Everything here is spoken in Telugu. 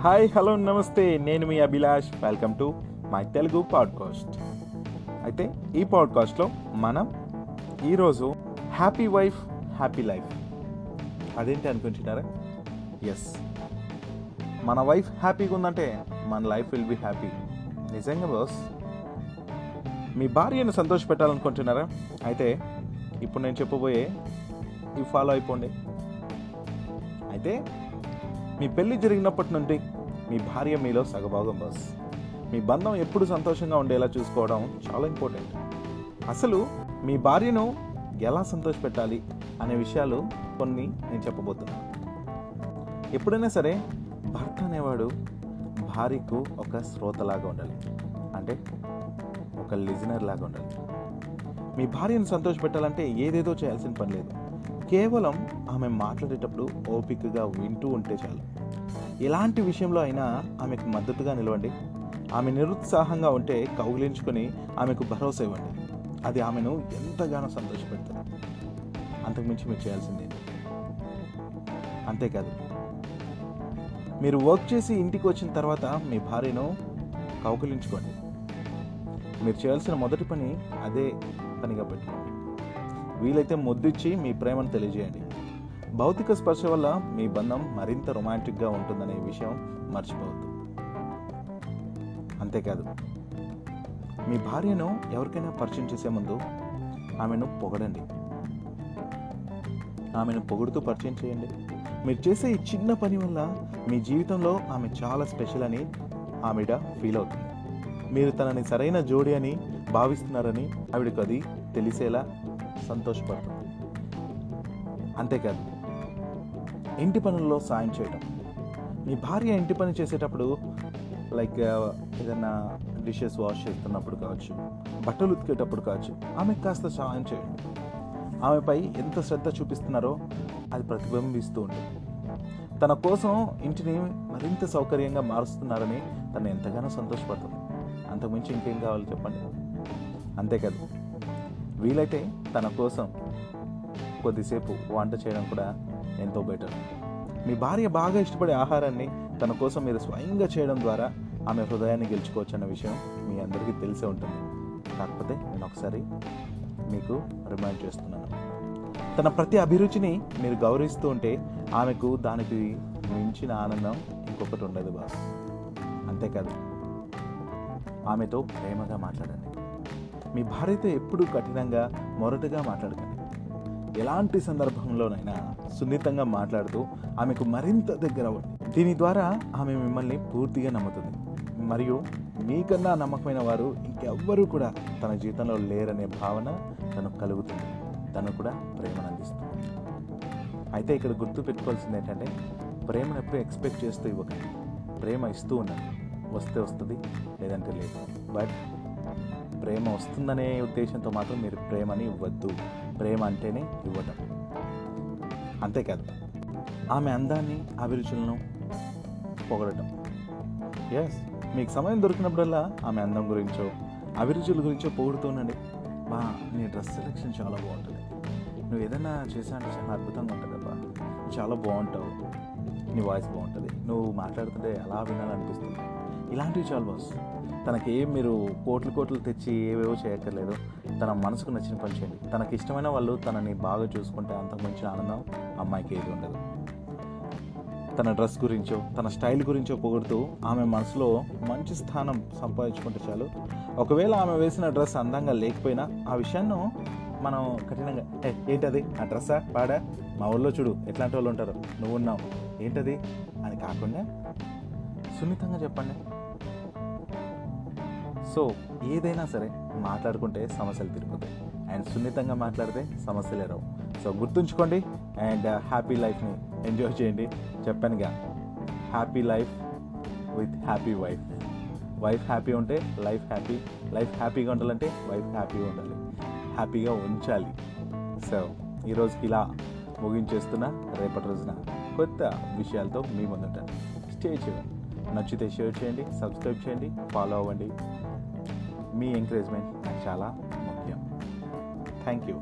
హాయ్ హలో నమస్తే. నేను మీ Abhilash. Welcome to my Telugu podcast అయితే ఈ పాడ్కాస్ట్లో మనం ఈరోజు హ్యాపీ వైఫ్ హ్యాపీ లైఫ్ అదేంటి అనుకుంటున్నారా? ఎస్ మన వైఫ్ హ్యాపీగా ఉందంటే మన లైఫ్ విల్ బి హ్యాపీ నిజంగా బాస్ మీ భార్యను సంతోష పెట్టాలనుకుంటున్నారా అయితే ఇప్పుడు నేను చెప్పబోయే ఇవి ఫాలో అయిపోండి. అయితే మీ పెళ్ళి జరిగినప్పటి నుండి మీ భార్య మీలో సగభాగం బస్ మీ బంధం ఎప్పుడు సంతోషంగా ఉండేలా చూసుకోవడం చాలా ఇంపార్టెంట్ అసలు మీ భార్యను ఎలా సంతోషపెట్టాలి అనే విషయాలు కొన్ని నేను చెప్పబోతున్నాను. ఎప్పుడైనా సరే భర్త అనేవాడు భార్యకు ఒక శ్రోతలాగా ఉండాలి. అంటే ఒక లిజనర్ లాగా ఉండాలి. మీ భార్యను సంతోషపెట్టాలంటే ఏదేదో చేయాల్సిన పని లేదు. కేవలం ఆమె మాట్లాడేటప్పుడు ఓపికగా వింటూ ఉంటే చాలు. ఎలాంటి విషయంలో అయినా ఆమెకు మద్దతుగా నిలవండి. ఆమె నిరుత్సాహంగా ఉంటే కౌగిలించుకొని ఆమెకు భరోసా ఇవ్వండి. అది ఆమెను ఎంతగానో సంతోషపెడుతుంది. అంతకుమించి మీరు చేయాల్సిందే. అంతేకాదు మీరు వర్క్ చేసి ఇంటికి వచ్చిన తర్వాత మీ భార్యను కౌకలించుకోండి మీరు చేయాల్సిన మొదటి పని అదే పనిగా పెట్టుకోండి. వీలైతే ముద్దిచ్చి మీ ప్రేమను తెలియజేయండి. భౌతిక స్పర్శ వల్ల మీ బంధం మరింత రొమాంటిక్గా ఉంటుందనే విషయం మర్చిపోవద్దు. అంతేకాదు మీ భార్యను ఎవరికైనా పరిచయం చేసే ముందు ఆమెను పొగడండి. ఆమెను పొగుడుతూ పరిచయం చేయండి. మీరు చేసే ఈ చిన్న పని వల్ల మీ జీవితంలో ఆమె చాలా స్పెషల్ అని ఆవిడ ఫీల్ అవుతుంది. మీరు తనని సరైన జోడి అని భావిస్తున్నారని ఆవిడకు అది తెలిసేలా సంతోషపడుతుంది. అంతేకాదు ఇంటి పనుల్లో సాయం చేయడం మీ భార్య ఇంటి పని చేసేటప్పుడు లైక్ ఏదైనా డిషెస్ వాష్ చేస్తున్నప్పుడు కావచ్చు బట్టలు ఉతికేటప్పుడు కావచ్చు ఆమెకు కాస్త సహాయం చేయండి ఆమెపై ఎంత శ్రద్ధ చూపిస్తున్నారో అది ప్రతిబింబిస్తూ ఉంటుంది. తన కోసం ఇంటిని మరింత సౌకర్యంగా మారుస్తున్నారని తను ఎంతగానో సంతోషపడుతుంది. అంతకుమించి ఇంకేం కావాలి చెప్పండి? అంతేకాదు వీలైతే తన కోసం కొద్దిసేపు వంట చేయడం కూడా ఎంతో బెటర్. మీ భార్య బాగా ఇష్టపడే ఆహారాన్ని తన కోసం మీరు స్వయంగా చేయడం ద్వారా ఆమె హృదయాన్ని గెలుచుకోవచ్చు అన్న విషయం మీ అందరికీ తెలిసే ఉంటుంది. కాకపోతే నేను ఒకసారి మీకు రిమైండ్ చేస్తున్నాను. తన ప్రతి అభిరుచిని మీరు గౌరవిస్తూ ఉంటే ఆమెకు దానికి మించిన ఆనందం ఇంకొకటి ఉండదు బాబు అంతేకాదు ఆమెతో ప్రేమగా మాట్లాడండి. మీ భార్యతో ఎప్పుడూ కఠినంగా మొరటుగా మాట్లాడకండి. ఎలాంటి సందర్భంలోనైనా సున్నితంగా మాట్లాడుతూ ఆమెకు మరింత దగ్గర అవ్వండి. దీని ద్వారా ఆమె మిమ్మల్ని పూర్తిగా నమ్ముతుంది. మరియు మీకన్నా నమ్మకమైన వారు ఇంకెవ్వరూ కూడా తన జీవితంలో లేరనే భావన తనకు కలుగుతుంది. తను కూడా ప్రేమను అందిస్తుంది. అయితే ఇక్కడ గుర్తు పెట్టుకోవాల్సింది ఏంటంటే ప్రేమను ఎప్పుడు ఎక్స్పెక్ట్ చేస్తూ ఇవ్వకండి. ప్రేమ ఇస్తూ ఉండండి. వస్తే వస్తుంది లేదంటే లేదు. బట్ ప్రేమ వస్తుందనే ఉద్దేశంతో మాత్రం మీరు ప్రేమని ఇవ్వద్దు. ప్రేమ అంటేనే ఇవ్వటం. అంతేకాదు ఆమె అందాన్ని అభిరుచులను పొగడటం. ఎస్ మీకు సమయం దొరికినప్పుడల్లా ఆమె అందం గురించో అభిరుచుల గురించో పొగుడుతూనండి బా నీ డ్రెస్ సెలెక్షన్ చాలా బాగుంటుంది. నువ్వు ఏదైనా చేసా అంటే చాలా అద్భుతంగా ఉంటుంది అబ్బా. చాలా బాగుంటావు. నీ వాయిస్ బాగుంటుంది. నువ్వు మాట్లాడుతుంటే అలా వినాలనిపిస్తుంది. ఇలాంటివి చాలు బాస్ తనకి ఏం మీరు కోట్లు కోట్లు తెచ్చి ఏవేవో చేయక్కర్లేదు. తన మనసుకు నచ్చిన పని చేయండి. తనకి ఇష్టమైన వాళ్ళు తనని బాగా చూసుకుంటే అంతకు మంచి ఆనందం అమ్మాయికి ఏది ఉండదు. తన డ్రెస్ గురించో తన స్టైల్ గురించో పొగుడుతూ ఆమె మనసులో మంచి స్థానం సంపాదించుకుంటే చాలు. ఒకవేళ ఆమె వేసిన డ్రెస్ అందంగా లేకపోయినా ఆ విషయాన్ని మనం కఠినంగా ఏ ఏంటది? ఆ డ్రెస్సా? పాడా? మా ఊళ్ళో చూడు ఎట్లాంటి వాళ్ళు ఉంటారు? నువ్వు ఉన్నావు ఏంటది? అని కాకుండా సున్నితంగా చెప్పండి. సో ఏదైనా సరే మాట్లాడుకుంటే సమస్యలు తిరుగుతాయి అండ్ సున్నితంగా మాట్లాడితే సమస్యలే రావు. సో గుర్తుంచుకోండి అండ్ హ్యాపీ లైఫ్ని ఎంజాయ్ చేయండి. చెప్పానుగా happy life with happy wife wife happy ఉంటే లైఫ్ హ్యాపీ లైఫ్ హ్యాపీగా ఉండాలంటే వైఫ్ హ్యాపీగా ఉండాలి. హ్యాపీగా ఉంచాలి. సో ఈరోజుకి ఇలా ముగించేస్తున్న రేపటి రోజున కొత్త విషయాలతో మీ ముందుంటాను. స్టే చేయండి నచ్చితే షేర్ చేయండి సబ్స్క్రైబ్ చేయండి ఫాలో అవ్వండి. మీ ఎంకరేజ్మెంట్ నాకు చాలా ముఖ్యం థ్యాంక్ యూ